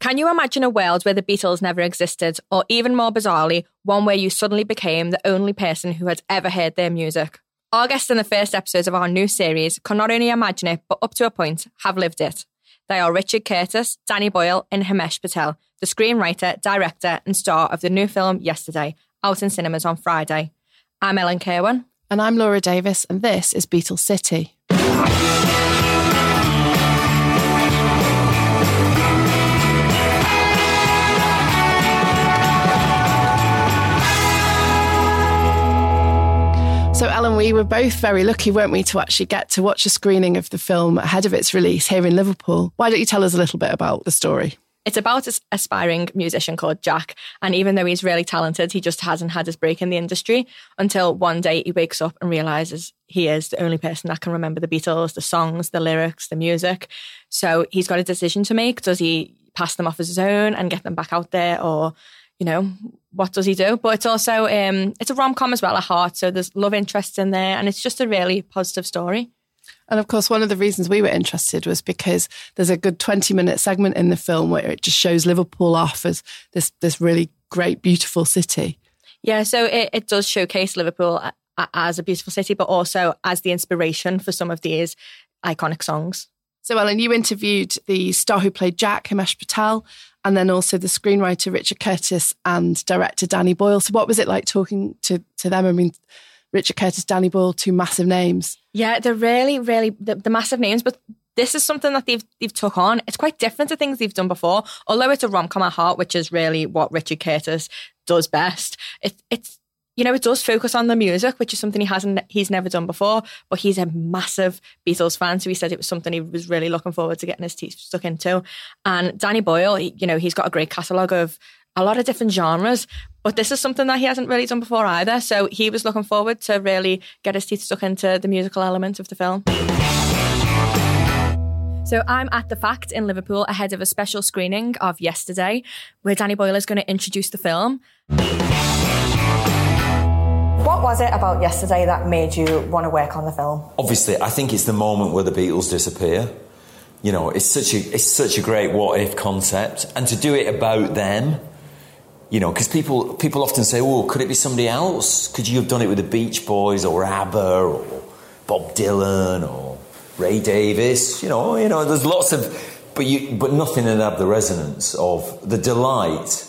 Can you imagine a world where the Beatles never existed, or even more bizarrely, one where you suddenly became the only person who had ever heard their music? Our guests in the first episodes of our new series can not only imagine it, but up to a point, have lived it. They are Richard Curtis, Danny Boyle, and Himesh Patel, the screenwriter, director, and star of the new film Yesterday, out in cinemas on Friday. I'm Ellen Kerwin. And I'm Laura Davis, and this is Beatles City. Ellen, we were both very lucky, weren't we, to actually get to watch a screening of the film ahead of its release here in Liverpool. Why don't you tell us a little bit about the story? It's about an aspiring musician called Jack. And even though he's really talented, he just hasn't had his break in the industry until one day he wakes up and realizes he is the only person that can remember the Beatles, the songs, the lyrics, the music. So he's got a decision to make. Does he pass them off as his own and get them back out there or you know, what does he do? But it's also um, it's a rom com as well at heart. So there's love interest in there, and it's just a really positive story. And of course, one of the reasons we were interested was because there's a good 20 minute segment in the film where it just shows Liverpool off as this this really great, beautiful city. Yeah, so it, it does showcase Liverpool as a beautiful city, but also as the inspiration for some of these iconic songs. So, Ellen, you interviewed the star who played Jack, Himesh Patel, and then also the screenwriter Richard Curtis and director Danny Boyle. So, what was it like talking to, to them? I mean, Richard Curtis, Danny Boyle, two massive names. Yeah, they're really, really the, the massive names, but this is something that they've they've took on. It's quite different to things they've done before. Although it's a rom com at heart, which is really what Richard Curtis does best. It, it's you know, it does focus on the music, which is something he hasn't, he's never done before. But he's a massive Beatles fan, so he said it was something he was really looking forward to getting his teeth stuck into. And Danny Boyle, you know, he's got a great catalogue of a lot of different genres, but this is something that he hasn't really done before either. So he was looking forward to really get his teeth stuck into the musical element of the film. So I'm at the Fact in Liverpool ahead of a special screening of Yesterday, where Danny Boyle is going to introduce the film. What was it about yesterday that made you want to work on the film? Obviously, I think it's the moment where the Beatles disappear. You know, it's such a it's such a great what if concept, and to do it about them. You know, because people people often say, "Oh, could it be somebody else? Could you have done it with the Beach Boys or ABBA or Bob Dylan or Ray Davies?" You know, you know, there's lots of, but you but nothing that have the resonance of the delight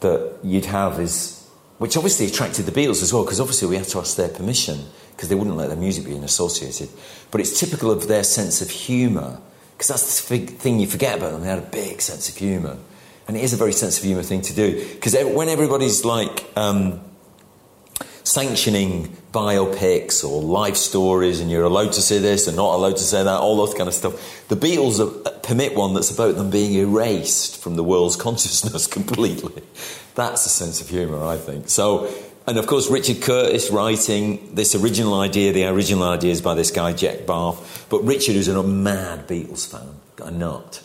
that you'd have is which obviously attracted the Beatles as well, because obviously we had to ask their permission because they wouldn't let their music be associated. But it's typical of their sense of humour, because that's the thing you forget about them. They had a big sense of humour. And it is a very sense of humour thing to do. Because when everybody's like um, sanctioning biopics or life stories, and you're allowed to say this and not allowed to say that, all that kind of stuff, the Beatles uh, permit one that's about them being erased from the world's consciousness completely. That's a sense of humour, I think. So, and of course, Richard Curtis writing this original idea. The original idea is by this guy, Jack Barth. But Richard is a mad Beatles fan, a nut.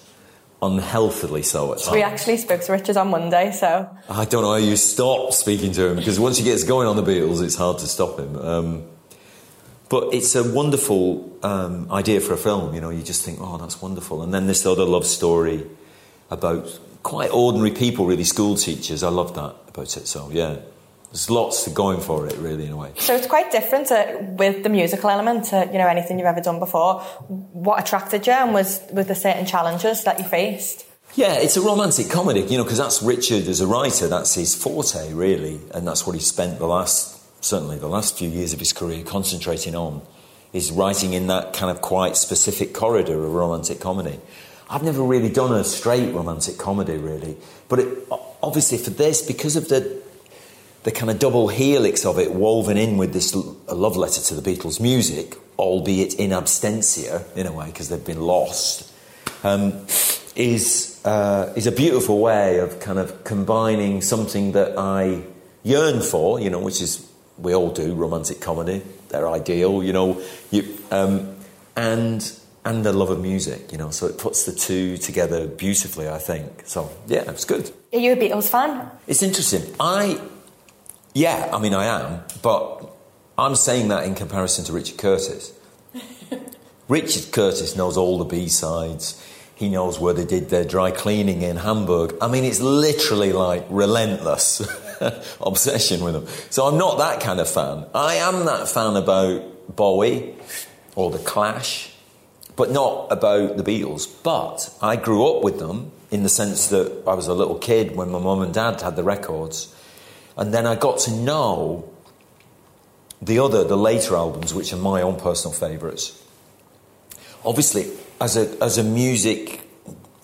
Unhealthily so at times. We actually spoke to Richard on Monday, so. I don't know how you stop speaking to him because once he gets going on the Beatles, it's hard to stop him. Um, but it's a wonderful um, idea for a film, you know. You just think, oh, that's wonderful. And then this other love story about quite ordinary people, really, school teachers. I love that about it. So, yeah, there's lots to going for it, really, in a way. So it's quite different to, with the musical element to, you know, anything you've ever done before. What attracted you and was, with the certain challenges that you faced? Yeah, it's a romantic comedy, you know, because that's Richard as a writer, that's his forte, really, and that's what he spent the last, certainly the last few years of his career concentrating on, is writing in that kind of quite specific corridor of romantic comedy. I've never really done a straight romantic comedy, really. But it, obviously, for this, because of the the kind of double helix of it woven in with this love letter to the Beatles' music, albeit in absentia in a way because they've been lost, um, is is uh, is a beautiful way of kind of combining something that I yearn for, you know, which is we all do romantic comedy. They're ideal, you know, you, um, and and the love of music, you know. So it puts the two together beautifully, I think. So yeah, it's good. Are you a Beatles fan? It's interesting. I, yeah, I mean, I am, but I'm saying that in comparison to Richard Curtis. Richard Curtis knows all the B sides. He knows where they did their dry cleaning in Hamburg. I mean, it's literally like relentless obsession with them. So I'm not that kind of fan. I am that fan about Bowie or The Clash, but not about the Beatles. But I grew up with them in the sense that I was a little kid when my mum and dad had the records. And then I got to know the other, the later albums, which are my own personal favourites. Obviously, as a, as a music,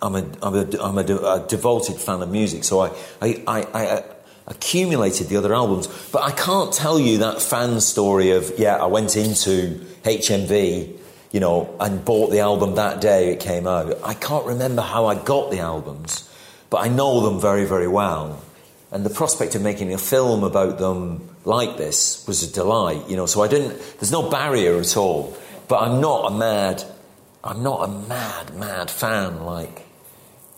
I'm, a, I'm, a, I'm a, a devoted fan of music, so I, I, I, I uh, accumulated the other albums. But I can't tell you that fan story of, yeah, I went into HMV, you know, and bought the album that day it came out. I can't remember how I got the albums, but I know them very, very well. And the prospect of making a film about them like this was a delight, you know. So I didn't, there's no barrier at all. But I'm not a mad, I'm not a mad, mad fan like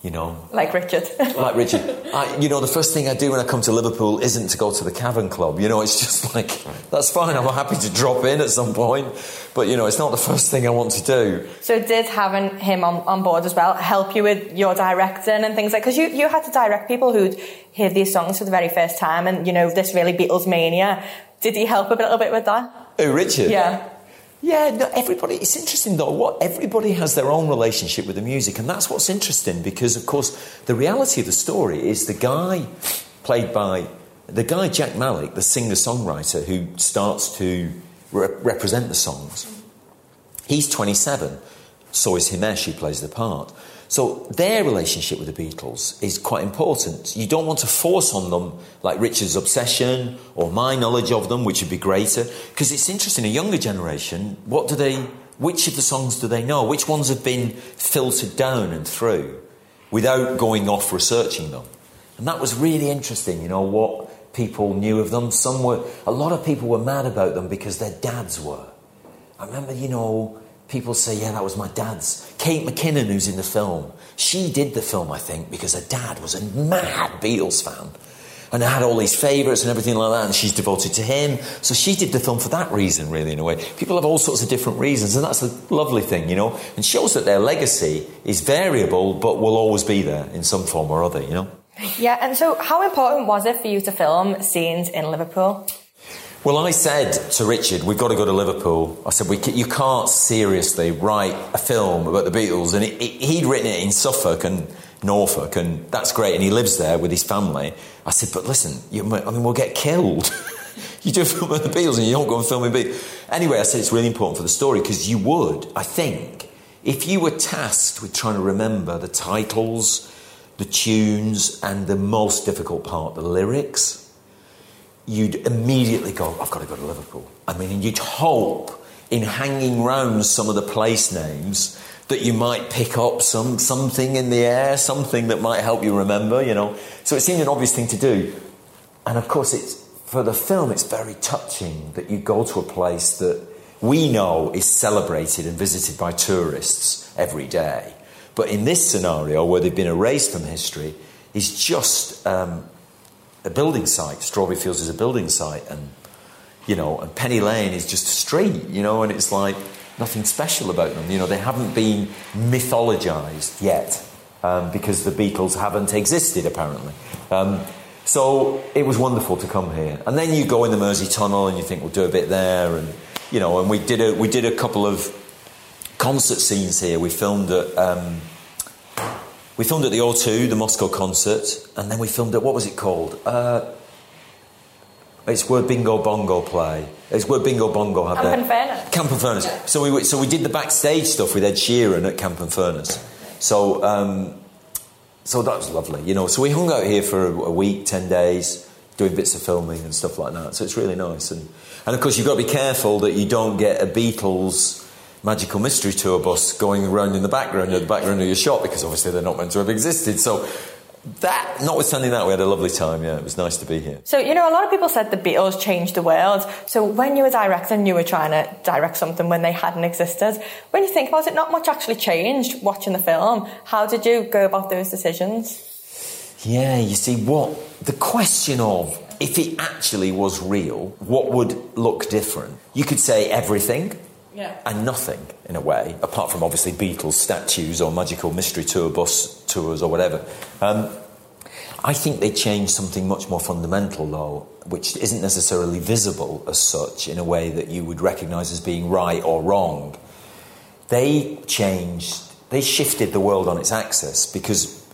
you know. Like Richard. like Richard. I, you know, the first thing I do when I come to Liverpool isn't to go to the Cavern Club. You know, it's just like, that's fine, I'm happy to drop in at some point. But, you know, it's not the first thing I want to do. So, did having him on, on board as well help you with your directing and things like Because you, you had to direct people who'd hear these songs for the very first time and, you know, this really Beatles mania. Did he help a little bit with that? Oh, Richard? Yeah. Yeah, no, everybody. It's interesting though. What everybody has their own relationship with the music, and that's what's interesting because, of course, the reality of the story is the guy played by the guy Jack Malik, the singer-songwriter who starts to re- represent the songs. He's 27. So is Himesh, who plays the part. So their relationship with the Beatles is quite important. You don't want to force on them like Richard's obsession or my knowledge of them, which would be greater. Because it's interesting, a younger generation, what do they, which of the songs do they know? Which ones have been filtered down and through without going off researching them? And that was really interesting, you know, what people knew of them. Some were, a lot of people were mad about them because their dads were. I remember, you know, people say, yeah, that was my dad's. Kate McKinnon, who's in the film, she did the film, I think, because her dad was a mad Beatles fan. And had all these favourites and everything like that, and she's devoted to him. So she did the film for that reason, really, in a way. People have all sorts of different reasons, and that's a lovely thing, you know, and shows that their legacy is variable, but will always be there in some form or other, you know. Yeah, and so how important was it for you to film scenes in Liverpool? Well, I said to Richard, we've got to go to Liverpool. I said, you can't seriously write a film about the Beatles. And it, it, he'd written it in Suffolk and Norfolk, and that's great. And he lives there with his family. I said, but listen, you, I mean, we'll get killed. you do a film about the Beatles and you don't go and film in Beatles. Anyway, I said it's really important for the story because you would, I think, if you were tasked with trying to remember the titles, the tunes, and the most difficult part, the lyrics, you'd immediately go, I've got to go to Liverpool. I mean, you'd hope in hanging round some of the place names that you might pick up some something in the air, something that might help you remember, you know. So it seemed an obvious thing to do. And of course, it's for the film, it's very touching that you go to a place that we know is celebrated and visited by tourists every day. But in this scenario, where they've been erased from history, is just um, a building site. Strawberry Fields is a building site, and you know, and Penny Lane is just a street, you know, and it's like nothing special about them. You know, they haven't been mythologized yet um, because the Beatles haven't existed apparently. Um, so it was wonderful to come here, and then you go in the Mersey Tunnel and you think we'll do a bit there, and you know, and we did a we did a couple of concert scenes here. We filmed at. Um, we filmed at the O2, the Moscow concert, and then we filmed at what was it called? Uh, it's where Bingo Bongo play. It's where Bingo Bongo have Camp and Furnace. Camp and Furnace. Yeah. So we so we did the backstage stuff with Ed Sheeran at Camp and Furnace. So um, so that was lovely, you know. So we hung out here for a week, ten days, doing bits of filming and stuff like that. So it's really nice, and and of course you've got to be careful that you don't get a Beatles magical mystery tour bus going around in the background of the background of your shop because obviously they're not meant to have existed. So that, notwithstanding that, we had a lovely time. Yeah, it was nice to be here. So, you know, a lot of people said the Beatles changed the world. So, when you were directing, you were trying to direct something when they hadn't existed. When you think about it, not much actually changed watching the film. How did you go about those decisions? Yeah, you see, what the question of if it actually was real, what would look different? You could say everything. Yeah. And nothing, in a way, apart from obviously Beatles statues or magical mystery tour bus tours or whatever. Um, I think they changed something much more fundamental, though, which isn't necessarily visible as such in a way that you would recognise as being right or wrong. They changed, they shifted the world on its axis because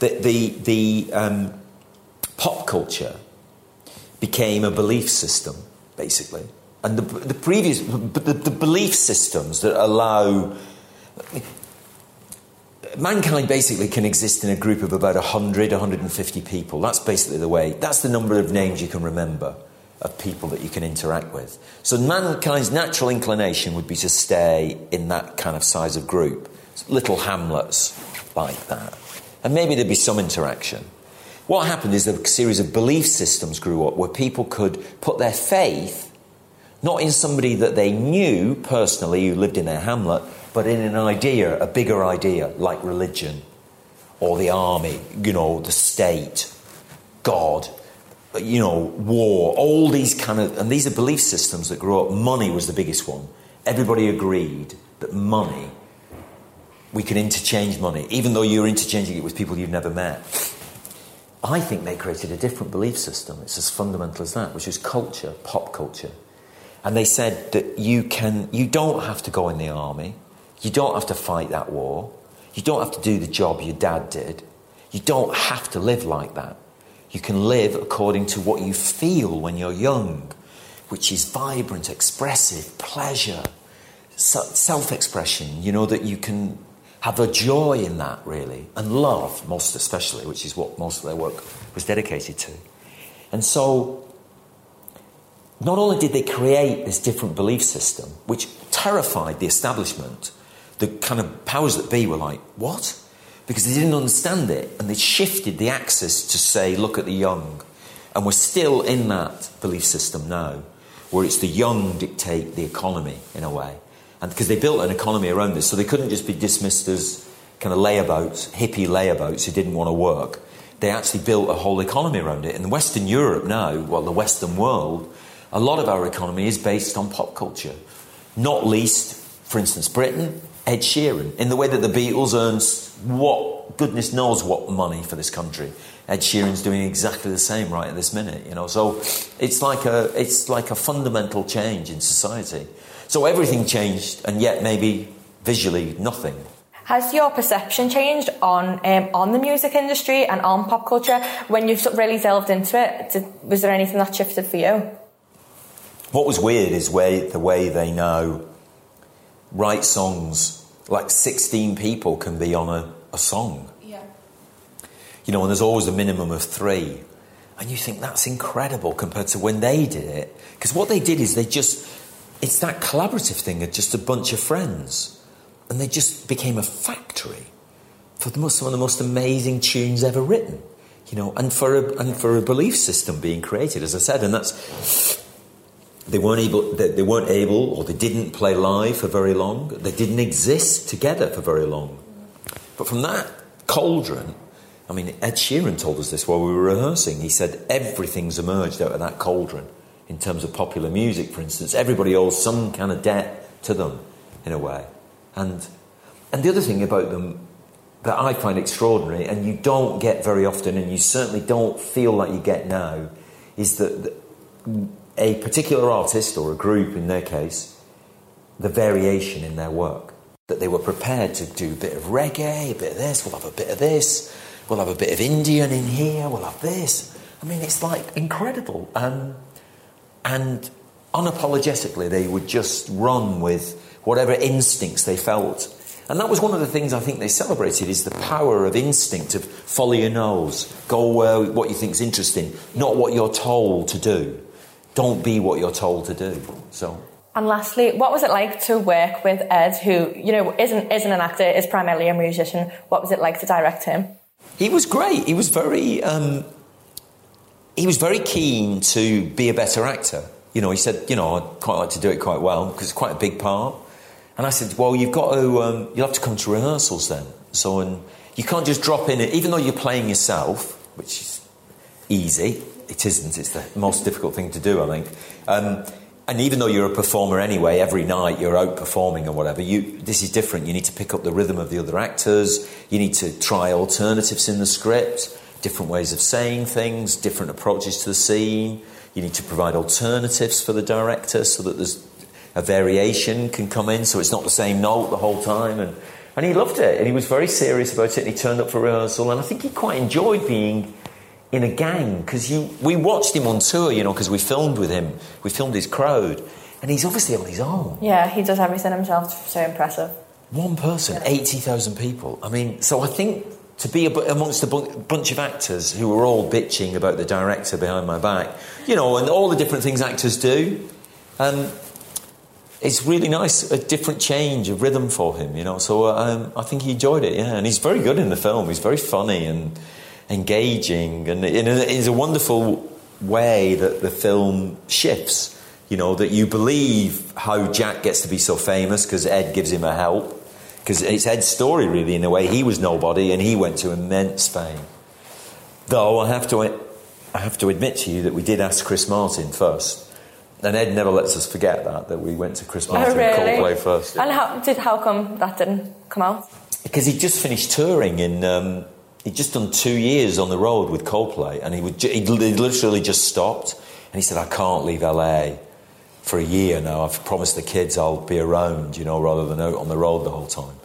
the, the, the um, pop culture became a belief system, basically. And the, the previous, the, the belief systems that allow mankind basically can exist in a group of about 100, 150 people. That's basically the way, that's the number of names you can remember of people that you can interact with. So mankind's natural inclination would be to stay in that kind of size of group, little hamlets like that. And maybe there'd be some interaction. What happened is a series of belief systems grew up where people could put their faith not in somebody that they knew personally who lived in their hamlet, but in an idea, a bigger idea, like religion or the army, you know, the state, God, you know, war, all these kind of, and these are belief systems that grew up. Money was the biggest one. Everybody agreed that money, we can interchange money, even though you're interchanging it with people you've never met. I think they created a different belief system. It's as fundamental as that, which is culture, pop culture. And they said that you can, you don't have to go in the army. You don't have to fight that war. You don't have to do the job your dad did. You don't have to live like that. You can live according to what you feel when you're young, which is vibrant, expressive, pleasure, self expression. You know, that you can have a joy in that, really, and love, most especially, which is what most of their work was dedicated to. And so not only did they create this different belief system, which terrified the establishment, the kind of powers that be were like, what? Because they didn't understand it and they shifted the axis to say, look at the young. And we're still in that belief system now, where it's the young dictate the economy in a way. And because they built an economy around this, so they couldn't just be dismissed as kind of layabouts, hippie layabouts who didn't want to work. They actually built a whole economy around it. In Western Europe now, well, the Western world, a lot of our economy is based on pop culture. Not least, for instance, Britain, Ed Sheeran, in the way that the Beatles earns what goodness knows what money for this country. Ed Sheeran's doing exactly the same right at this minute, you know. So it's like a it's like a fundamental change in society. So everything changed, and yet maybe visually nothing. Has your perception changed on um, on the music industry and on pop culture when you've really delved into it? Did, was there anything that shifted for you? What was weird is way, the way they now write songs. Like 16 people can be on a, a song. Yeah. You know, and there's always a minimum of three. And you think that's incredible compared to when they did it. Because what they did is they just, it's that collaborative thing of just a bunch of friends. And they just became a factory for the most, some of the most amazing tunes ever written. You know, and for a, and for a belief system being created, as I said, and that's they weren't able they, they weren't able or they didn't play live for very long. They didn't exist together for very long. But from that cauldron i mean ed sheeran told us this while we were rehearsing. He said everything's emerged out of that cauldron in terms of popular music for instance. Everybody owes some kind of debt to them in a way. And and the other thing about them that i find extraordinary and you don't get very often and you certainly don't feel like you get now is that a particular artist or a group in their case the variation in their work. That they were prepared to do a bit of reggae, a bit of this, we'll have a bit of this, we'll have a bit of Indian in here, we'll have this. I mean, it's like incredible. Um, and unapologetically, they would just run with whatever instincts they felt. And that was one of the things I think they celebrated is the power of instinct, of follow your nose, go where what you think is interesting, not what you're told to do don't be what you're told to do. So. And lastly, what was it like to work with Ed, who you know isn't isn't an actor, is primarily a musician? What was it like to direct him? He was great. He was very um, he was very keen to be a better actor. You know, he said, you know, I'd quite like to do it quite well because it's quite a big part. And I said, well, you've got to, um, you'll have to come to rehearsals then. So, and you can't just drop in it, even though you're playing yourself, which is easy. It isn't. It's the most difficult thing to do, I think. Um, and even though you're a performer anyway, every night you're out performing or whatever, you, this is different. You need to pick up the rhythm of the other actors. You need to try alternatives in the script, different ways of saying things, different approaches to the scene. You need to provide alternatives for the director so that there's a variation can come in, so it's not the same note the whole time. And, and he loved it, and he was very serious about it, and he turned up for rehearsal, and I think he quite enjoyed being in a gang because we watched him on tour, you know, because we filmed with him. We filmed his crowd, and he's obviously on his own. Yeah, he does everything himself. So impressive. One person, eighty thousand people. I mean, so I think to be amongst a bunch of actors who were all bitching about the director behind my back, you know, and all the different things actors do. Um, it's really nice, a different change of rhythm for him, you know. So um, I think he enjoyed it, yeah. And he's very good in the film. He's very funny and engaging, and in a, it's a wonderful way that the film shifts. You know that you believe how Jack gets to be so famous because Ed gives him a help. Because it's Ed's story, really, in a way. He was nobody, and he went to immense fame. Though I have to, I have to admit to you that we did ask Chris Martin first and Ed never lets us forget that that we went to Chris Martin oh, really? Coldplay first. And how did how come that didn't come out? Because he just finished touring in um, he'd just done two years on the road with Coldplay, and he would he literally just stopped, and he said, "I can't leave LA for a year now. I've promised the kids I'll be around, you know, rather than out on the road the whole time."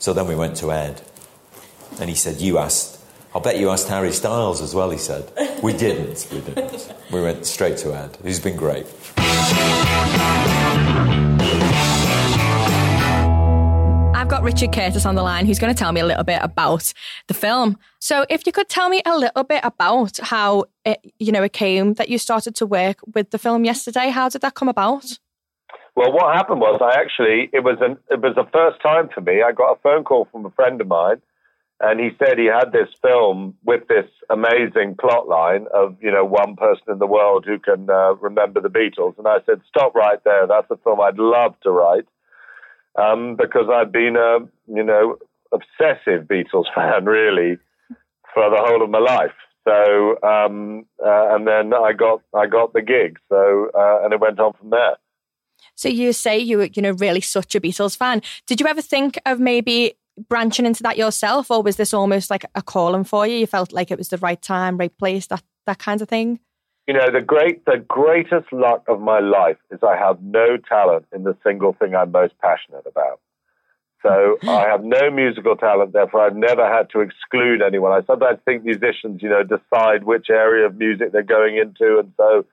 So then we went to Ed, and he said, "You asked." I'll bet you asked Harry Styles as well, he said. We didn't. We didn't. We went straight to Ed. He's been great. Richard Curtis on the line who's going to tell me a little bit about the film. So, if you could tell me a little bit about how it, you know, it came that you started to work with the film yesterday. How did that come about? Well, what happened was I actually it was an it was the first time for me. I got a phone call from a friend of mine, and he said he had this film with this amazing plot line of you know one person in the world who can uh, remember the Beatles. And I said, stop right there. That's a film I'd love to write um, because I've been a you know obsessive Beatles fan really for the whole of my life. So um, uh, and then I got I got the gig. So uh, and it went on from there. So you say you were you know really such a Beatles fan. Did you ever think of maybe branching into that yourself, or was this almost like a calling for you? You felt like it was the right time, right place, that that kind of thing. You know, the great, the greatest luck of my life is I have no talent in the single thing I'm most passionate about. So I have no musical talent, therefore I've never had to exclude anyone. I sometimes think musicians, you know, decide which area of music they're going into, and so,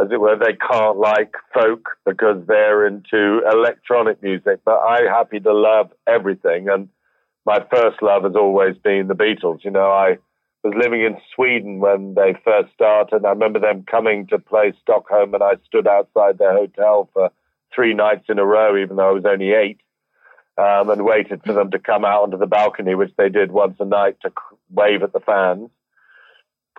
as it were, they can't like folk because they're into electronic music. But I'm happy to love everything, and my first love has always been the Beatles. You know, I was living in Sweden when they first started. I remember them coming to play Stockholm, and I stood outside their hotel for three nights in a row, even though I was only eight, um, and waited for them to come out onto the balcony, which they did once a night to wave at the fans.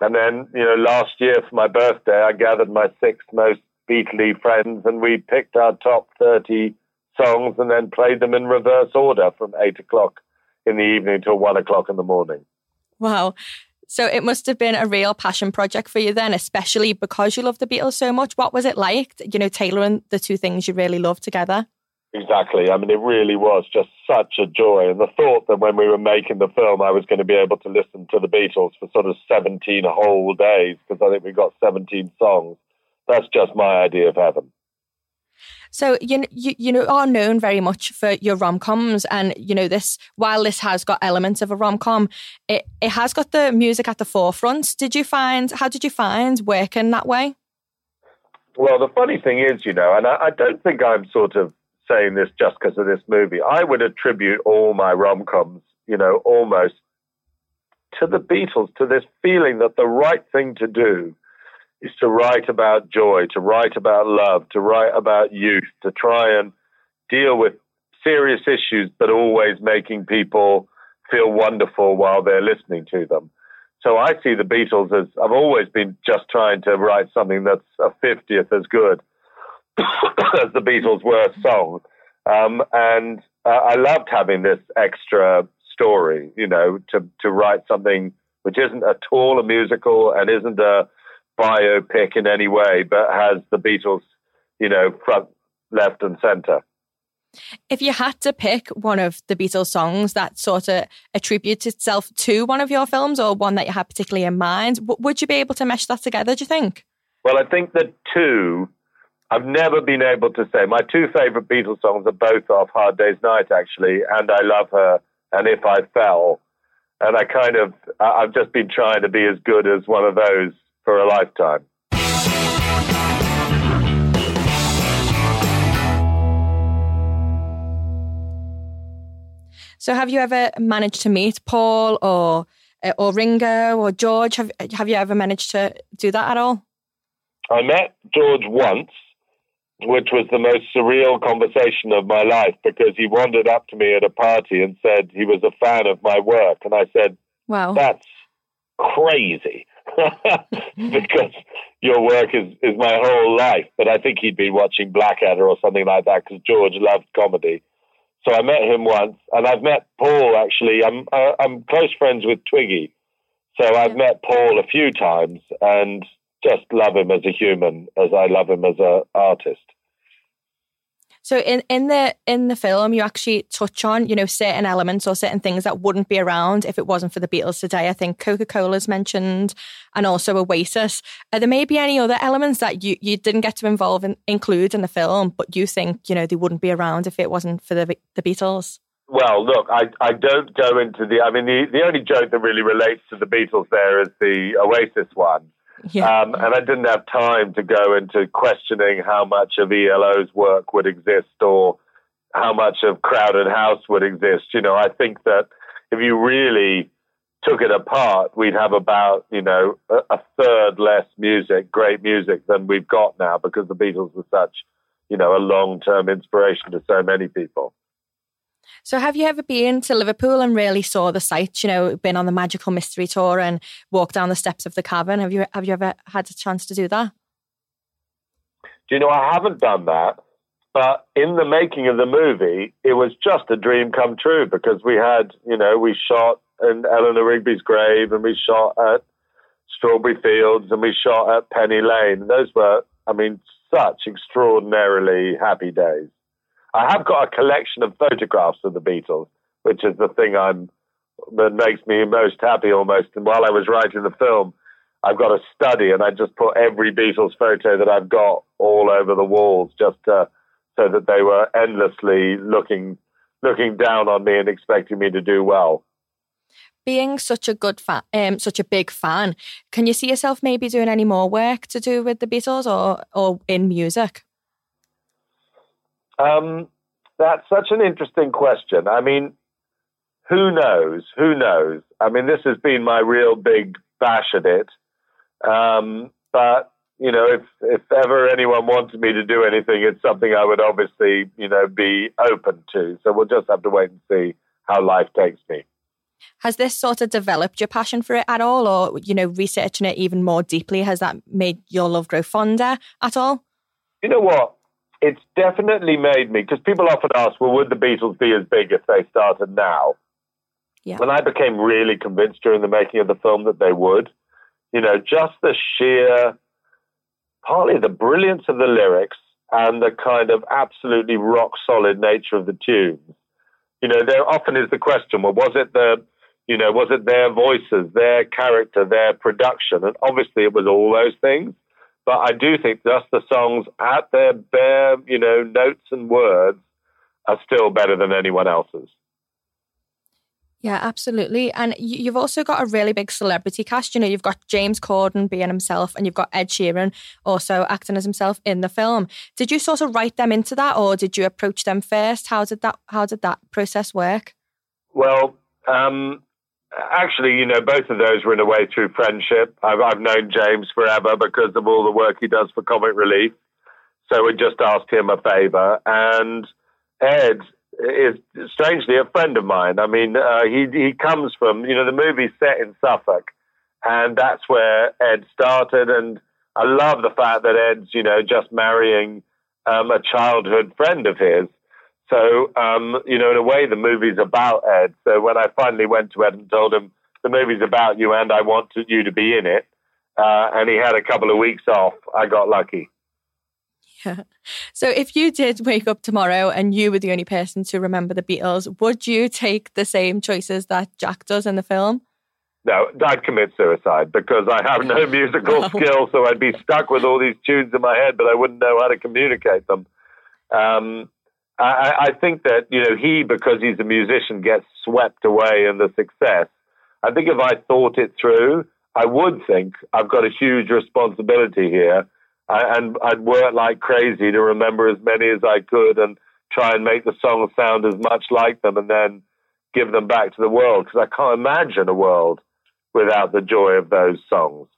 And then, you know, last year for my birthday, I gathered my six most Beatley friends, and we picked our top 30 songs and then played them in reverse order from eight o'clock in the evening till one o'clock in the morning. Wow. So it must have been a real passion project for you then, especially because you love the Beatles so much. What was it like, you know, tailoring the two things you really love together? Exactly. I mean, it really was just such a joy. And the thought that when we were making the film, I was going to be able to listen to the Beatles for sort of 17 whole days, because I think we got 17 songs. That's just my idea of heaven. So you, you you know are known very much for your rom coms, and you know this. While this has got elements of a rom com, it it has got the music at the forefront. Did you find? How did you find working that way? Well, the funny thing is, you know, and I, I don't think I'm sort of saying this just because of this movie. I would attribute all my rom coms, you know, almost to the Beatles, to this feeling that the right thing to do is to write about joy, to write about love, to write about youth, to try and deal with serious issues, but always making people feel wonderful while they're listening to them. So I see the Beatles as I've always been just trying to write something that's a 50th as good as the Beatles' worst song. Um, and uh, I loved having this extra story, you know, to, to write something which isn't at all a musical and isn't a biopic in any way, but has the Beatles, you know, front, left, and center. If you had to pick one of the Beatles songs that sort of attributes itself to one of your films or one that you had particularly in mind, would you be able to mesh that together, do you think? Well, I think the two, I've never been able to say. My two favorite Beatles songs are both off Hard Day's Night, actually, and I Love Her and If I Fell. And I kind of, I've just been trying to be as good as one of those for a lifetime. So, have you ever managed to meet Paul or uh, or Ringo or George? Have Have you ever managed to do that at all? I met George once, which was the most surreal conversation of my life because he wandered up to me at a party and said he was a fan of my work, and I said, "Wow, that's crazy." because your work is, is my whole life. But I think he'd been watching Blackadder or something like that because George loved comedy. So I met him once, and I've met Paul actually. I'm uh, I'm close friends with Twiggy, so I've met Paul a few times, and just love him as a human as I love him as an artist. So in, in the in the film, you actually touch on you know certain elements or certain things that wouldn't be around if it wasn't for the Beatles today. I think Coca Cola's mentioned, and also Oasis. Are there maybe any other elements that you, you didn't get to involve and in, include in the film, but you think you know they wouldn't be around if it wasn't for the the Beatles? Well, look, I, I don't go into the. I mean, the, the only joke that really relates to the Beatles there is the Oasis one. Yeah. Um, and I didn't have time to go into questioning how much of ELO's work would exist or how much of Crowded House would exist. You know, I think that if you really took it apart, we'd have about, you know, a, third less music, great music than we've got now because the Beatles were such, you know, a long term inspiration to so many people. So, have you ever been to Liverpool and really saw the sights? You know, been on the Magical Mystery Tour and walked down the steps of the cavern. Have you have you ever had a chance to do that? Do you know I haven't done that, but in the making of the movie, it was just a dream come true because we had, you know, we shot in Eleanor Rigby's grave and we shot at Strawberry Fields and we shot at Penny Lane. Those were, I mean, such extraordinarily happy days. I have got a collection of photographs of the Beatles, which is the thing I'm that makes me most happy almost. And while I was writing the film, I've got a study, and I just put every Beatles photo that I've got all over the walls, just to, so that they were endlessly looking looking down on me and expecting me to do well. Being such a good fan, um, such a big fan, can you see yourself maybe doing any more work to do with the Beatles or or in music? Um, that's such an interesting question. I mean, who knows? Who knows? I mean, this has been my real big bash at it. Um, but you know, if if ever anyone wanted me to do anything, it's something I would obviously, you know, be open to. So we'll just have to wait and see how life takes me. Has this sort of developed your passion for it at all, or you know, researching it even more deeply? Has that made your love grow fonder at all? You know what? It's definitely made me because people often ask, well, would the Beatles be as big if they started now? Yeah. And I became really convinced during the making of the film that they would. You know, just the sheer, partly the brilliance of the lyrics and the kind of absolutely rock solid nature of the tunes. You know, there often is the question, well, was it the, you know, was it their voices, their character, their production? And obviously it was all those things. But I do think just the songs at their bare, you know, notes and words are still better than anyone else's. Yeah, absolutely. And you've also got a really big celebrity cast. You know, you've got James Corden being himself, and you've got Ed Sheeran also acting as himself in the film. Did you sort of write them into that, or did you approach them first? How did that How did that process work? Well, um, actually, you know, both of those were in a way through friendship. I've, I've known James forever because of all the work he does for Comic Relief. So we just asked him a favor. And Ed is strangely a friend of mine. I mean, uh, he he comes from you know the movie's set in Suffolk, and that's where Ed started. And I love the fact that Ed's you know just marrying um, a childhood friend of his. So um, you know, in a way, the movie's about Ed. So when I finally went to Ed and told him the movie's about you and I want you to be in it, uh, and he had a couple of weeks off, I got lucky. Yeah. So if you did wake up tomorrow and you were the only person to remember the Beatles, would you take the same choices that Jack does in the film? No, I'd commit suicide because I have no musical skill, so I'd be stuck with all these tunes in my head, but I wouldn't know how to communicate them. Um, I, I think that you know he, because he's a musician, gets swept away in the success. I think if I thought it through, I would think I've got a huge responsibility here I, and I'd work like crazy to remember as many as I could and try and make the songs sound as much like them and then give them back to the world because I can't imagine a world without the joy of those songs.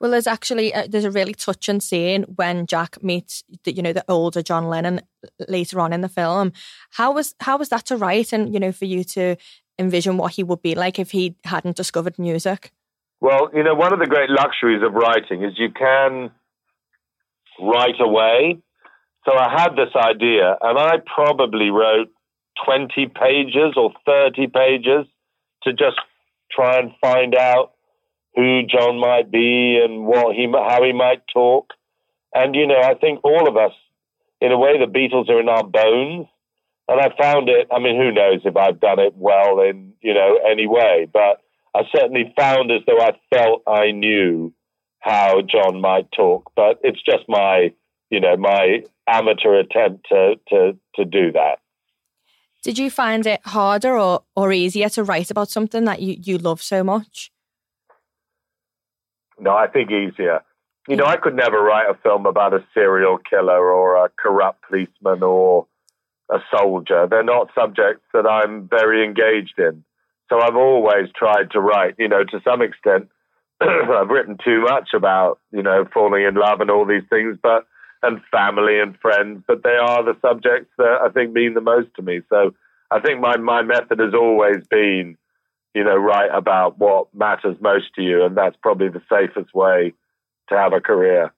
Well, there's actually a, uh, there's a really touching scene when Jack meets the, you know the older John Lennon later on in the film. How was how was that to write and you know for you to envision what he would be like if he hadn't discovered music? Well, you know, one of the great luxuries of writing is you can right away. So I had this idea, and I probably wrote 20 pages or 30 pages to just try and find out who John might be and what he, how he might talk. And, you know, I think all of us, in a way, the Beatles are in our bones. And I found it, I mean, who knows if I've done it well in, you know, any way, but I certainly found as though I felt I knew how John might talk, but it's just my, you know, my amateur attempt to to to do that. Did you find it harder or, or easier to write about something that you, you love so much? No, I think easier. You know, I could never write a film about a serial killer or a corrupt policeman or a soldier. They're not subjects that I'm very engaged in. So I've always tried to write, you know, to some extent, I've written too much about, you know, falling in love and all these things, but and family and friends, but they are the subjects that I think mean the most to me. So I think my my method has always been, you know, write about what matters most to you, and that's probably the safest way to have a career.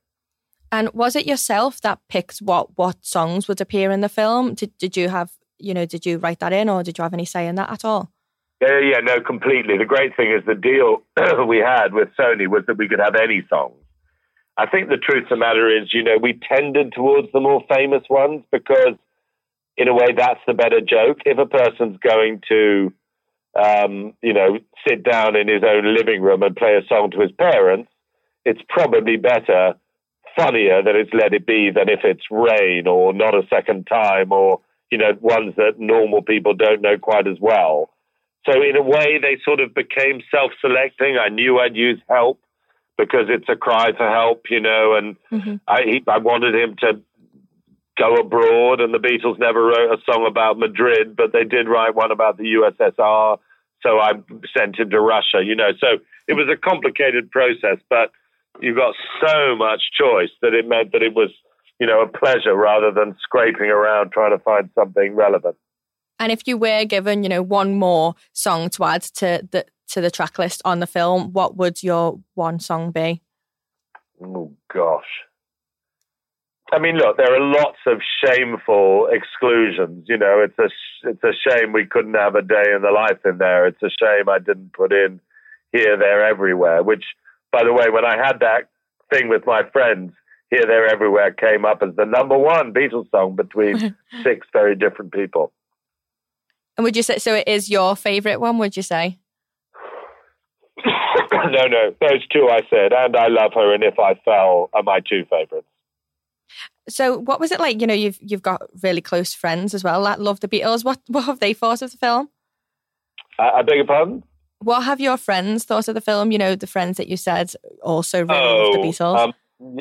And was it yourself that picked what what songs would appear in the film? Did did you have you know did you write that in, or did you have any say in that at all? Yeah, yeah, no, completely. The great thing is the deal we had with Sony was that we could have any songs. I think the truth of the matter is, you know, we tended towards the more famous ones because, in a way, that's the better joke. If a person's going to, um, you know, sit down in his own living room and play a song to his parents, it's probably better, funnier that it's Let It Be than if it's Rain or Not a Second Time or, you know, ones that normal people don't know quite as well. So in a way, they sort of became self-selecting. I knew I'd use help because it's a cry for help, you know, and mm-hmm. I he, I wanted him to go abroad. And the Beatles never wrote a song about Madrid, but they did write one about the USSR. So I sent him to Russia, you know. So it was a complicated process, but you got so much choice that it meant that it was, you know, a pleasure rather than scraping around trying to find something relevant. And if you were given, you know, one more song to add to the to the track list on the film, what would your one song be? Oh gosh. I mean, look, there are lots of shameful exclusions. You know, it's a it's a shame we couldn't have a day in the life in there. It's a shame I didn't put in here, there, everywhere. Which, by the way, when I had that thing with my friends, here, there, everywhere came up as the number one Beatles song between six very different people. And would you say so? It is your favourite one? Would you say? no, no, those two I said, and I love her, and if I fell are my two favourites. So, what was it like? You know, you've you've got really close friends as well that love the Beatles. What what have they thought of the film? I, I beg your pardon. What have your friends thought of the film? You know, the friends that you said also really oh, love the Beatles. Um,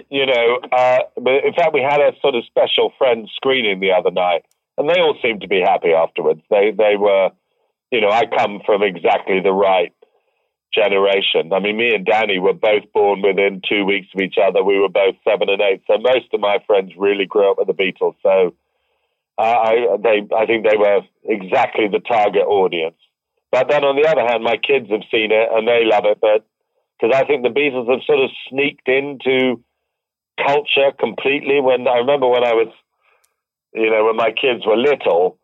you know, uh, in fact, we had a sort of special friend screening the other night, and they all seemed to be happy afterwards. They they were, you know, I come from exactly the right generation. I mean, me and Danny were both born within two weeks of each other. We were both seven and eight, so most of my friends really grew up with the Beatles. So uh, I, they, I think they were exactly the target audience. But then on the other hand, my kids have seen it and they love it. But because I think the Beatles have sort of sneaked into culture completely. When I remember when I was, you know, when my kids were little,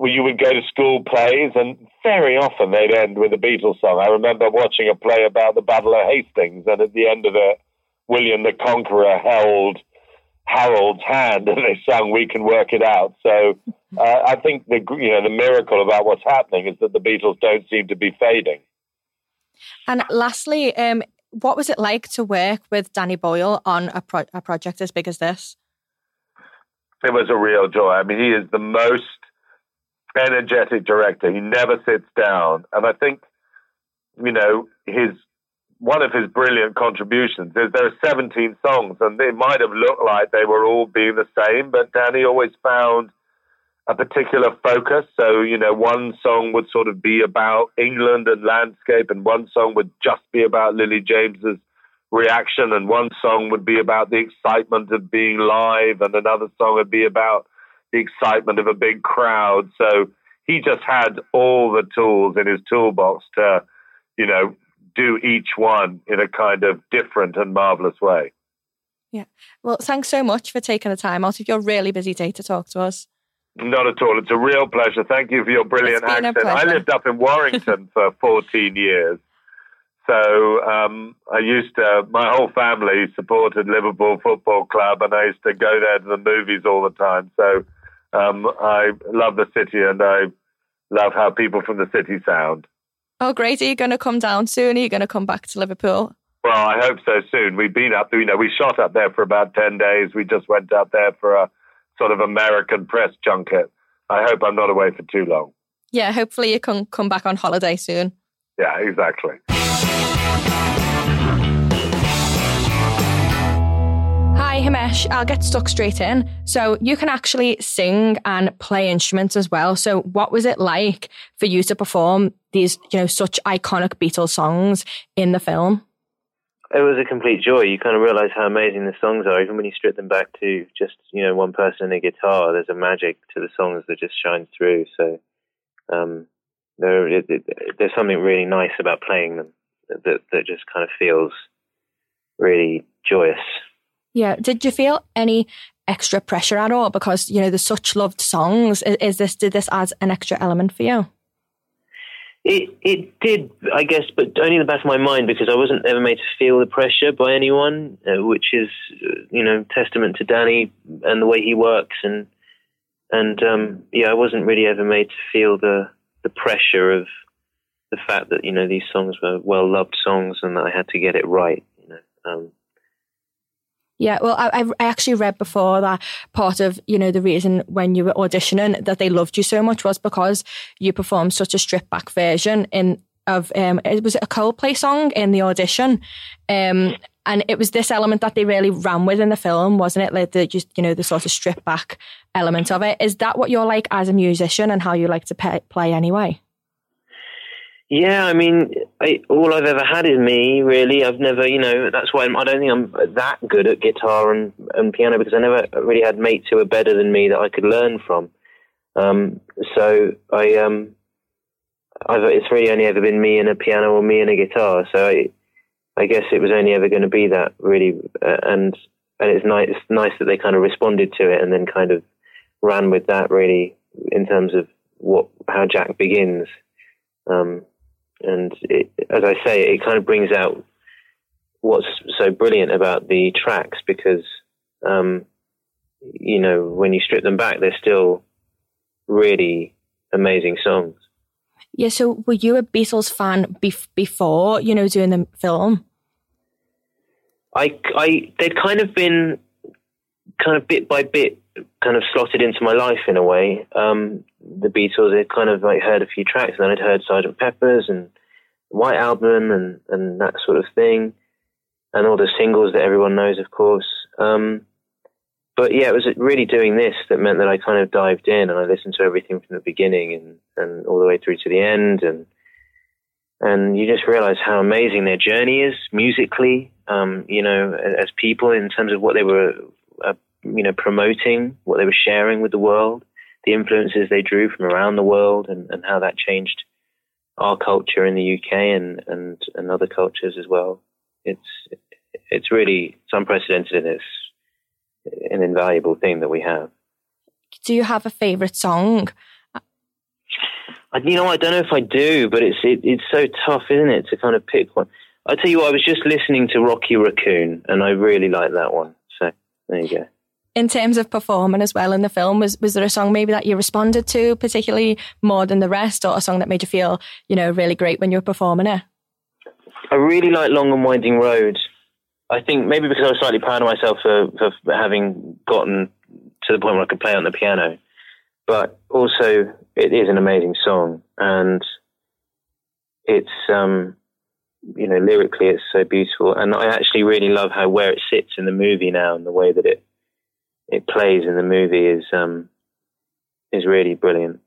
you would go to school plays, and very often they'd end with a Beatles song. I remember watching a play about the Battle of Hastings, and at the end of it, William the Conqueror held Harold's hand, and they sang "We Can Work It Out." So uh, I think the you know the miracle about what's happening is that the Beatles don't seem to be fading. And lastly, um, what was it like to work with Danny Boyle on a, pro- a project as big as this? It was a real joy. I mean, he is the most energetic director. He never sits down. And I think, you know, his one of his brilliant contributions is there are 17 songs, and it might have looked like they were all being the same, but Danny always found a particular focus. So, you know, one song would sort of be about England and landscape, and one song would just be about Lily James's reaction, and one song would be about the excitement of being live, and another song would be about the excitement of a big crowd. So he just had all the tools in his toolbox to, you know, do each one in a kind of different and marvelous way. Yeah. Well, thanks so much for taking the time out of your really busy day to talk to us. Not at all. It's a real pleasure. Thank you for your brilliant accent. I lived up in Warrington for 14 years. So um, I used to, my whole family supported Liverpool Football Club, and I used to go there to the movies all the time. So um, I love the city and I love how people from the city sound. Oh, great. Are you going to come down soon? Are you going to come back to Liverpool? Well, I hope so soon. We've been up, you know, we shot up there for about 10 days. We just went up there for a sort of American press junket. I hope I'm not away for too long. Yeah, hopefully you can come back on holiday soon. Yeah, exactly. Himesh. I'll get stuck straight in. So, you can actually sing and play instruments as well. So, what was it like for you to perform these, you know, such iconic Beatles songs in the film? It was a complete joy. You kind of realize how amazing the songs are, even when you strip them back to just, you know, one person and a guitar. There's a magic to the songs that just shines through. So, um, there, it, it, there's something really nice about playing them that, that just kind of feels really joyous. Yeah. Did you feel any extra pressure at all because you know the such loved songs? Is, is this did this add an extra element for you? It it did, I guess, but only in the back of my mind because I wasn't ever made to feel the pressure by anyone, uh, which is uh, you know testament to Danny and the way he works and and um, yeah, I wasn't really ever made to feel the the pressure of the fact that you know these songs were well loved songs and that I had to get it right. You know. Um, yeah, well, I, I actually read before that part of you know the reason when you were auditioning that they loved you so much was because you performed such a stripped back version in of um it was a Coldplay song in the audition, um and it was this element that they really ran with in the film, wasn't it? Like the just you know the sort of stripped back element of it. Is that what you're like as a musician and how you like to pay, play anyway? Yeah, I mean, I, all I've ever had is me. Really, I've never, you know, that's why I'm, I do not think I'm that good at guitar and, and piano because I never really had mates who were better than me that I could learn from. Um, so I, um, I've, it's really only ever been me and a piano or me and a guitar. So I, I guess it was only ever going to be that really, uh, and and it's nice, it's nice that they kind of responded to it and then kind of ran with that really in terms of what how Jack begins. Um, and it, as I say, it kind of brings out what's so brilliant about the tracks because, um, you know, when you strip them back, they're still really amazing songs. Yeah. So, were you a Beatles fan bef- before you know doing the film? I, I, they'd kind of been kind of bit by bit kind of slotted into my life in a way. Um, the Beatles, I'd kind of like heard a few tracks, and then I'd heard Sergeant Pepper's and White Album and and that sort of thing, and all the singles that everyone knows, of course. Um, but yeah, it was really doing this that meant that I kind of dived in and I listened to everything from the beginning and, and all the way through to the end. And, and you just realize how amazing their journey is musically, um, you know, as people in terms of what they were, uh, you know, promoting, what they were sharing with the world, the influences they drew from around the world and, and how that changed our culture in the UK and, and, and other cultures as well. It's, it's really, it's unprecedented in its an invaluable thing that we have. Do you have a favorite song? I, you know, I don't know if I do, but it's it, it's so tough, isn't it, to kind of pick one. I tell you what, I was just listening to Rocky Raccoon, and I really like that one. So there you go. In terms of performing as well in the film, was was there a song maybe that you responded to particularly more than the rest, or a song that made you feel, you know, really great when you were performing it? I really like Long and Winding Road. I think maybe because I was slightly proud of myself for, for having gotten to the point where I could play on the piano, but also it is an amazing song and it's um, you know lyrically it's so beautiful and I actually really love how where it sits in the movie now and the way that it it plays in the movie is um, is really brilliant.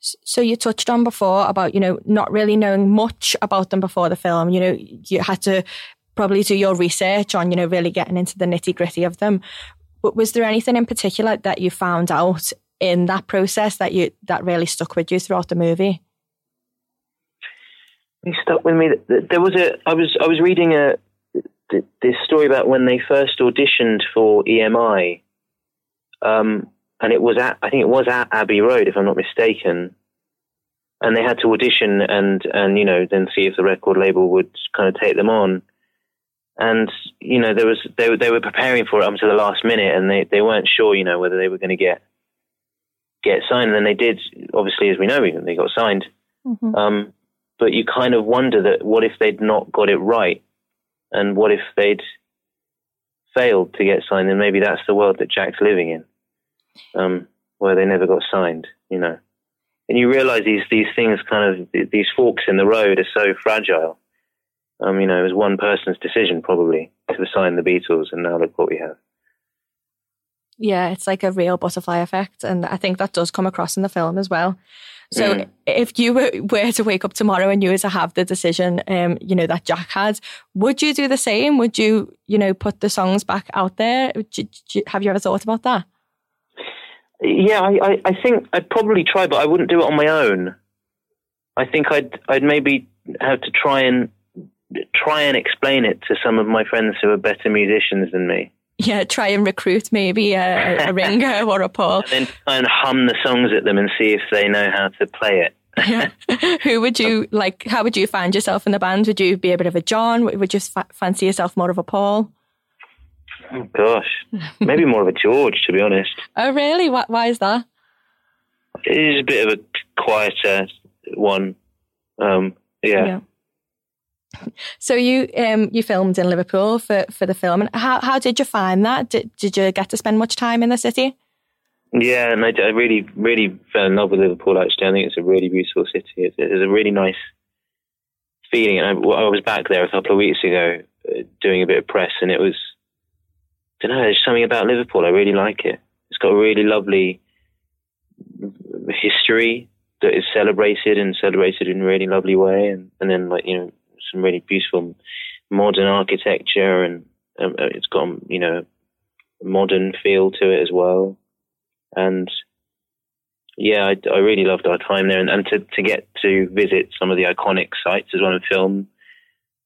So you touched on before about you know not really knowing much about them before the film. You know you had to probably do your research on, you know, really getting into the nitty gritty of them. But was there anything in particular that you found out in that process that you that really stuck with you throughout the movie? It stuck with me. There was a. I was. I was reading a this story about when they first auditioned for EMI, um, and it was at. I think it was at Abbey Road, if I'm not mistaken. And they had to audition and and you know then see if the record label would kind of take them on and you know there was they they were preparing for it up to the last minute, and they they weren't sure you know whether they were going to get get signed, and then they did. Obviously, as we know, they got signed. Mm-hmm. Um, but you kind of wonder that what if they'd not got it right, and what if they'd failed to get signed, and maybe that's the world that Jack's living in, um, where they never got signed. You know, and you realize these these things kind of these forks in the road are so fragile um, you know, it was one person's decision probably to sign the Beatles, and now look what we have. Yeah, it's like a real butterfly effect, and I think that does come across in the film as well. So, mm. if you were, were, to wake up tomorrow and you were to have the decision, um, you know, that Jack had, would you do the same? Would you, you know, put the songs back out there? have you ever thought about that? Yeah, I, I think I'd probably try, but I wouldn't do it on my own. I think I'd, I'd maybe have to try and try and explain it to some of my friends who are better musicians than me. Yeah, try and recruit maybe a, a Ringo or a Paul. And then try and hum the songs at them and see if they know how to play it. yeah. Who would you like? How would you find yourself in the band? Would you be a bit of a John? Would you fa- fancy yourself more of a Paul? Oh gosh, maybe more of a George, to be honest. Oh really? Why, why is that? He's a bit of a quieter one. Um, yeah. yeah. So you um, you filmed in Liverpool for, for the film, and how how did you find that? Did did you get to spend much time in the city? Yeah, and I, I really really fell in love with Liverpool. Actually, I think it's a really beautiful city. It's, it's a really nice feeling. And I, I, was back there a couple of weeks ago uh, doing a bit of press, and it was I don't know. There's something about Liverpool. I really like it. It's got a really lovely history that is celebrated and celebrated in a really lovely way, and and then like you know some really beautiful modern architecture, and um, uh, it's got you know modern feel to it as well. And yeah, I, I really loved our time there, and, and to to get to visit some of the iconic sites as well and film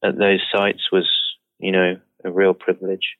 at those sites was you know a real privilege.